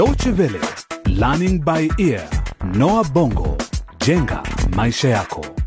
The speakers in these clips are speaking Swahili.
Deutsche Welle, Learning by Ear, Noah Bongo, jenga maisha yako.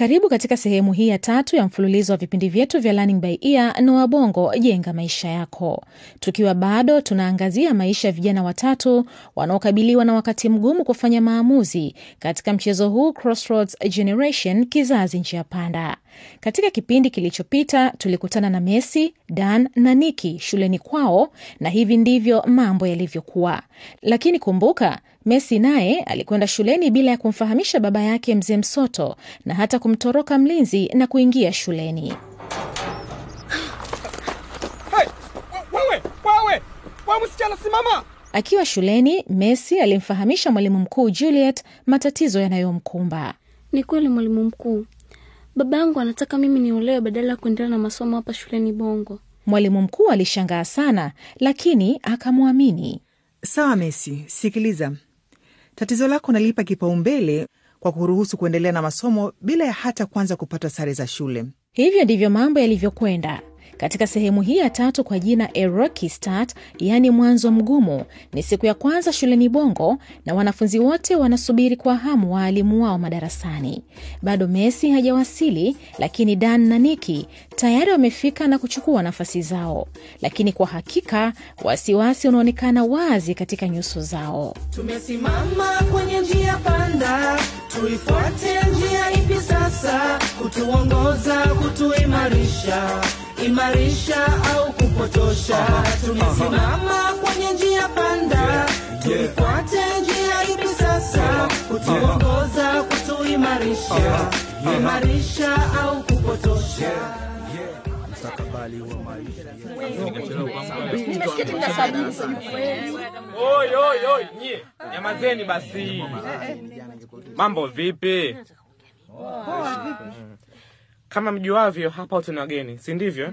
Karibu katika sehemu hii ya tatu ya mfululizo wa vipindi vyetu vya Learning by Ear na Wabongo jenga maisha yako, tukiwa bado tunaangazia maisha ya vijana watatu wanaokabiliwa na wakati mgumu kufanya maamuzi katika mchezo huu Crossroads Generation, kizazi njia panda. Katika kipindi kilichopita tulikutana na Messi, Dan na Niki shuleni kwao, na hivi ndivyo mambo yalivyokuwa. Lakini kumbuka, Messi naye alikwenda shuleni bila ya kumfahamisha baba yake mzee Msoto na hata kumtoroka mlinzi na kuingia shuleni. Hey, wewe, wewe, wewe msichana simama! Akiwa shuleni, Messi alimfahamisha mwalimu mkuu Juliet matatizo yanayomkumba. Ni kweli mwalimu mkuu, baba yangu anataka mimi niolewe badala ya kuendelea na masomo hapa shuleni Bongo. Mwalimu mkuu alishangaa sana, lakini akamwamini. Sawa Messi, sikiliza, tatizo lako nalipa kipaumbele kwa kuruhusu kuendelea na masomo bila ya hata kwanza kupata sare za shule. Hivyo ndivyo mambo yalivyokwenda katika sehemu hii ya tatu kwa jina A Rocky Start, yaani mwanzo mgumu. Ni siku ya kwanza shuleni Bongo na wanafunzi wote wanasubiri kwa hamu waalimu wao madarasani. Bado Messi hajawasili, lakini Dan na Niki tayari wamefika na kuchukua nafasi zao, lakini kwa hakika wasiwasi unaonekana wazi katika nyuso zao. Tumesimama kwenye njia panda, tuifuate njia ipi sasa? Kutuongoza, kutuimarisha, imarisha au kupotosha? Tumesimama kwenye njia panda, tuifuate njia ipi sasa? Kutuongoza, kutuimarisha, imarisha au kupotosha? Oi, oi, oi, nyie nyamazeni basi. Mambo vipi? Kama mjuavyo, hapa tuna wageni, si ndivyo?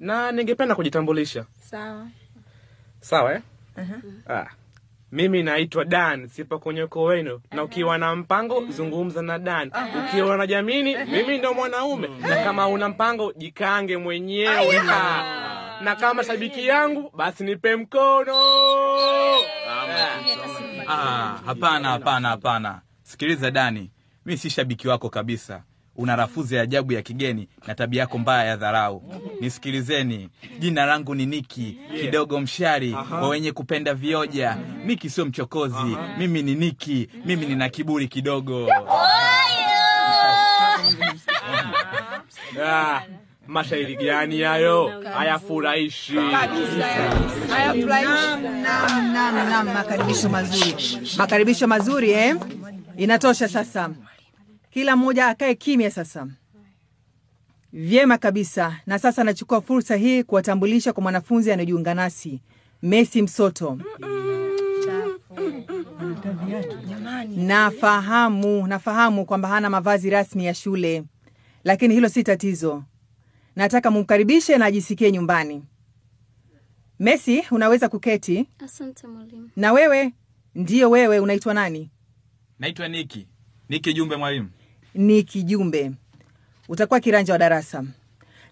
Na ningependa kujitambulisha. Sawa. Sawa eh? Ah. Mimi naitwa Dan, sipo kwenye ukoo wenu, na ukiwa na mpango zungumza na Dan. Ukiwa na jamini, mimi ndo mwanaume, na kama una mpango jikange mwenyewe. Ah. Na kama shabiki yangu, basi nipe mkono. Ah, hapana hapana hapana. Sikiliza Dani, mi si shabiki wako kabisa. Una rafuzi ya ajabu ya kigeni na tabia yako mbaya ya dharau. Nisikilizeni, jina langu ni Niki, kidogo mshari wa wenye kupenda vioja. Niki sio mchokozi, mimi ni Niki, mimi nina kiburi kidogo. Ah, mashairi gani hayo? Hayafurahishi. Naam, naam, naam, makaribisho mazuri, makaribisho mazuri eh? Inatosha sasa, kila mmoja akae kimya sasa. Vyema kabisa, na sasa nachukua fursa hii kuwatambulisha kwa mwanafunzi anayojiunga nasi, Messi Msoto. Nafahamu, nafahamu kwamba hana mavazi rasmi ya shule, lakini hilo si tatizo. Nataka mumkaribishe na ajisikie nyumbani. Messi, unaweza kuketi. Asante mwalimu. Na wewe, ndiyo wewe, unaitwa nani? Naitwa Niki. Niki Jumbe mwalimu. Ni Kijumbe. Utakuwa kiranja wa darasa,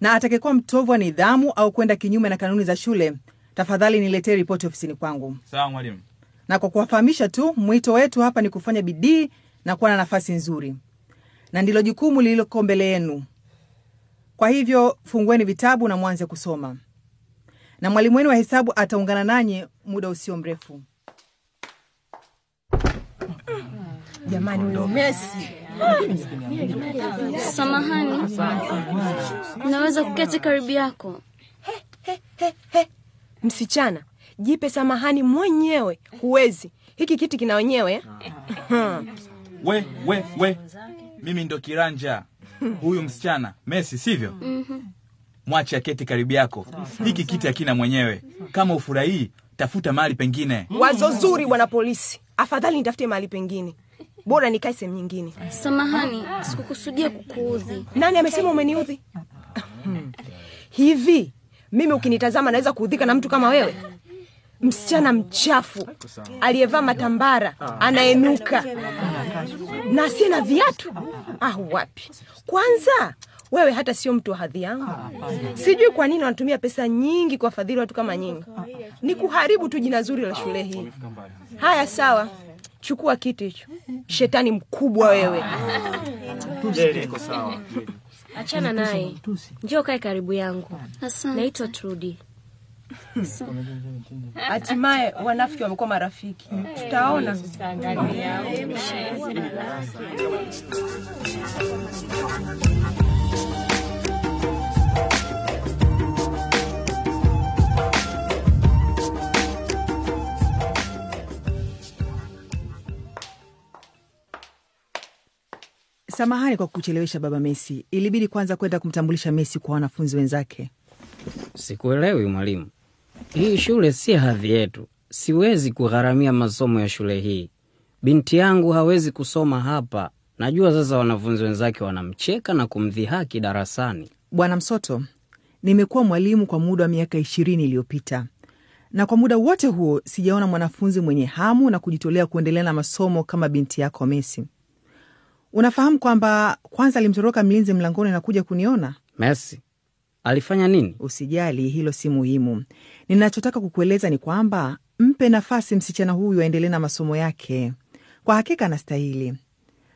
na atakayekuwa mtovu wa nidhamu au kwenda kinyume na kanuni za shule, tafadhali niletee ripoti ofisini kwangu. Sawa mwalimu. Na kwa kuwafahamisha tu, mwito wetu hapa ni kufanya bidii na kuwa na nafasi nzuri, na ndilo jukumu lililoko mbele yenu. Kwa hivyo fungueni vitabu na mwanze kusoma, na mwalimu wenu wa hesabu ataungana nanyi muda usio mrefu. Jamani, huyo Messi Samahani, naweza kuketi karibu yako? msichana, jipe samahani mwenyewe. Huwezi, hiki kiti kina wenyewe eh? We, we, we. Mimi ndo kiranja. Huyu msichana Messi, sivyo? Mwache aketi karibu yako. Hiki kiti hakina mwenyewe. Kama ufurahii, tafuta mahali pengine. Wazo zuri bwana polisi, afadhali nitafute mahali pengine, bora nikae sehemu nyingine. Samahani, sikukusudia kukuudhi. Nani amesema umeniudhi? Hivi mimi ukinitazama naweza kuudhika na mtu kama wewe? Msichana mchafu aliyevaa matambara, anaenuka na asiye na viatu. Ah, wapi! Kwanza wewe hata sio mtu wa hadhi yangu sijui kwa nini wanatumia pesa nyingi kuwafadhili watu kama nyinyi ni kuharibu tu jina zuri la shule hii haya sawa chukua kitu hicho. Shetani mkubwa wewe. Achana naye, njoo kae karibu yangu. Naitwa Trudi. hatimaye wanafiki wamekuwa marafiki. Tutaona Samahani kwa kuchelewesha baba Messi, ilibidi kwanza kwenda kumtambulisha Messi kwa wanafunzi wenzake. Sikuelewi mwalimu, hii shule si hadhi yetu. Siwezi kugharamia masomo ya shule hii. Binti yangu hawezi kusoma hapa. Najua sasa wanafunzi wenzake wanamcheka na kumdhihaki darasani. Bwana Msoto, nimekuwa mwalimu kwa muda wa miaka ishirini iliyopita na kwa muda wote huo sijaona mwanafunzi mwenye hamu na kujitolea kuendelea na masomo kama binti yako Messi. Unafahamu kwamba kwanza alimtoroka mlinzi mlangoni na kuja kuniona? Messi alifanya nini? Usijali, hilo si muhimu. Ninachotaka kukueleza ni kwamba mpe nafasi msichana huyu aendelee na masomo yake. Kwa hakika anastahili.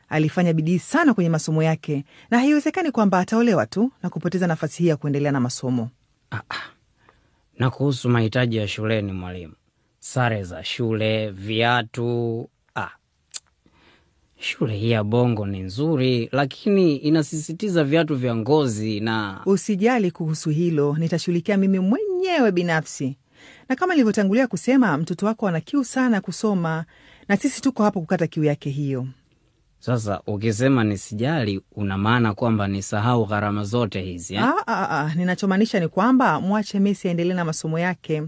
Alifanya bidii sana kwenye masomo yake, na haiwezekani kwamba ataolewa tu na kupoteza nafasi hii ya kuendelea na masomo. Na kuhusu mahitaji ya shuleni, mwalimu, sare za shule, viatu. Shule hii ya Bongo ni nzuri, lakini inasisitiza viatu vya ngozi na Usijali kuhusu hilo, nitashughulikia mimi mwenyewe binafsi. Na kama nilivyotangulia kusema, mtoto wako ana kiu sana kusoma, na sisi tuko hapo kukata kiu yake hiyo. Sasa ukisema nisijali, una maana kwamba nisahau gharama zote hizi eh? Ah, ah, ah, ninachomaanisha ni kwamba mwache Messi aendelee na masomo yake.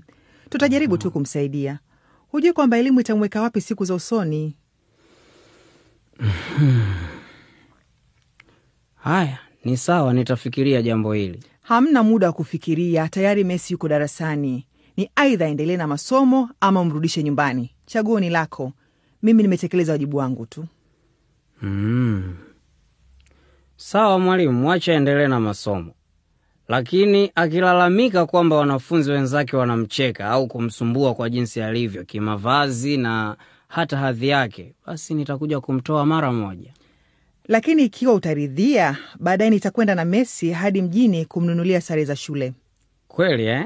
Tutajaribu tu kumsaidia. Hujui kwamba elimu itamweka wapi siku za usoni. Haya, ni sawa, nitafikiria jambo hili. Hamna muda wa kufikiria, tayari Messi yuko darasani. Ni aidha aendelee na masomo ama umrudishe nyumbani. Chaguo ni lako. Mimi nimetekeleza wajibu wangu tu. Mm. Sawa mwalimu, mwache aendelee na masomo, lakini akilalamika kwamba wanafunzi wenzake wanamcheka au kumsumbua kwa jinsi alivyo kimavazi na hata hadhi yake, basi nitakuja kumtoa mara moja. Lakini ikiwa utaridhia, baadaye nitakwenda na Messi hadi mjini kumnunulia sare za shule. Kweli eh?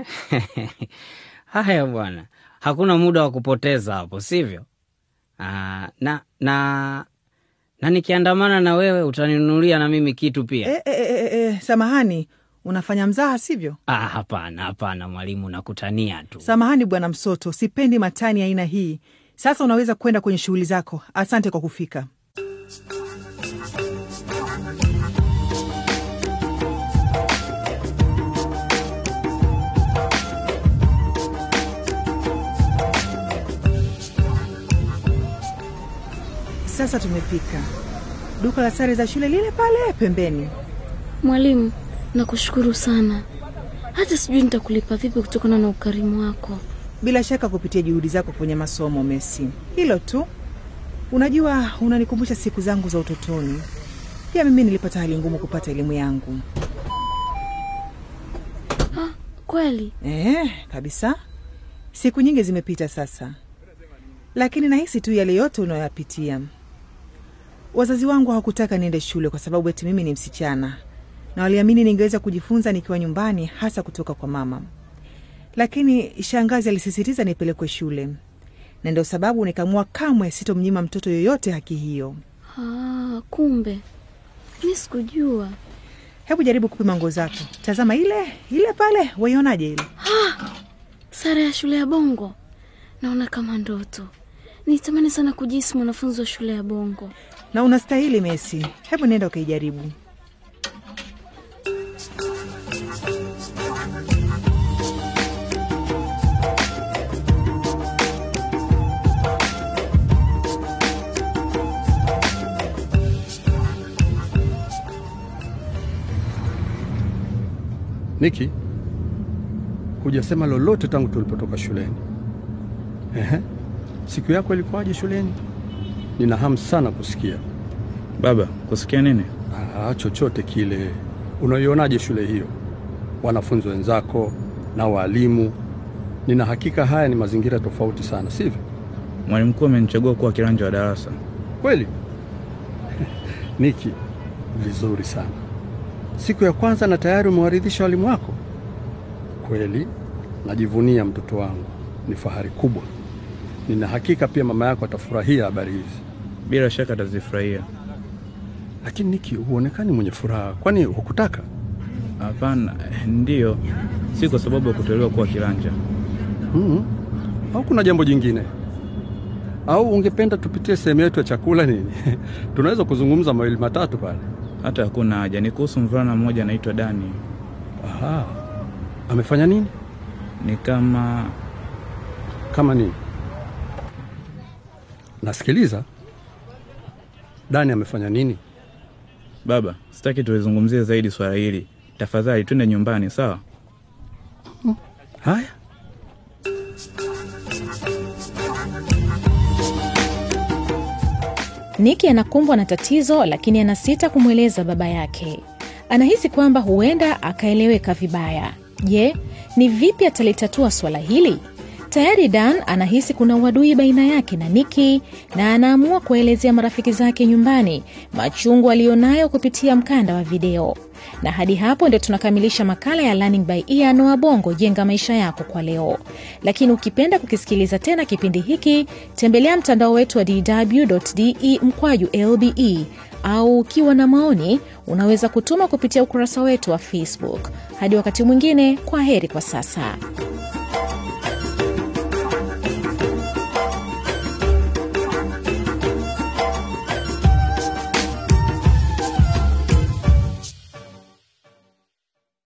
Haya bwana, hakuna muda wa kupoteza hapo, sivyo? Aa, na na na nikiandamana na wewe utaninunulia na mimi kitu pia. E, e, e, e, samahani, unafanya mzaha sivyo? Ah, hapana hapana mwalimu, nakutania tu. Samahani bwana Msoto, sipendi matani aina hii. Sasa unaweza kwenda kwenye shughuli zako. Asante kwa kufika. Sasa tumefika duka la sare za shule lile pale pembeni. Mwalimu, nakushukuru sana. Hata sijui nitakulipa vipi kutokana na ukarimu wako. Bila shaka kupitia juhudi zako kwenye masomo, Messi. Hilo tu. Unajua, unanikumbusha siku zangu za utotoni. Pia mimi nilipata hali ngumu kupata elimu yangu. Kweli? Eh, kabisa. Siku nyingi zimepita sasa, lakini nahisi tu yale yote unayoyapitia. Wazazi wangu hawakutaka niende shule kwa sababu eti mimi ni msichana, na waliamini ningeweza kujifunza nikiwa nyumbani, hasa kutoka kwa mama. Lakini shangazi alisisitiza nipelekwe shule, na ndio sababu nikaamua kamwe sitomnyima mtoto yoyote haki hiyo. Ah, kumbe mi sikujua. Hebu jaribu kupima nguo zako, tazama ile ile pale, waionaje ile? Sare ya shule ya Bongo naona kama ndoto. Nitamani sana kujisi mwanafunzi wa shule ya Bongo. Na unastahili Messi, hebu nenda ukaijaribu. Niki, hujasema lolote tangu tulipotoka shuleni. Ehe, siku yako ilikuwaje shuleni? Nina hamu sana kusikia. Baba, kusikia nini? Ah, chochote kile, Unaionaje shule hiyo, wanafunzi wenzako na walimu? Nina hakika haya ni mazingira tofauti sana, sivyo? Mwalimu mkuu amenichagua kuwa kiranja wa darasa. Kweli Niki, vizuri sana. Siku ya kwanza na tayari umewaridhisha walimu wako. Kweli najivunia mtoto wangu, ni fahari kubwa. Nina hakika pia mama yako atafurahia habari hizi. Bila shaka atazifurahia. Lakini Niki, huonekani mwenye furaha, kwani hukutaka? Hapana, ndiyo, si kwa sababu ya kutolewa kuwa kiranja. mm Au kuna jambo jingine? Au ungependa tupitie sehemu yetu ya chakula nini? Tunaweza kuzungumza mawili matatu pale. Hata hakuna haja, ni kuhusu mvulana mmoja anaitwa Dani. Aha, amefanya nini? Ni kama Kama nini? Nasikiliza. Dani amefanya nini? baba, sitaki tulizungumzie zaidi swala hili. Tafadhali twende nyumbani, sawa? Haya. Niki anakumbwa na tatizo lakini anasita kumweleza baba yake. Anahisi kwamba huenda akaeleweka vibaya. Je, ni vipi atalitatua swala hili? Tayari Dan anahisi kuna uadui baina yake na Niki na anaamua kuwaelezea marafiki zake nyumbani machungu aliyonayo kupitia mkanda wa video. Na hadi hapo ndio tunakamilisha makala ya Learning by Ear Bongo, jenga maisha yako kwa leo. Lakini ukipenda kukisikiliza tena kipindi hiki, tembelea mtandao wetu wa dw.de mkwaju lbe, au ukiwa na maoni unaweza kutuma kupitia ukurasa wetu wa Facebook. Hadi wakati mwingine, kwa heri kwa sasa.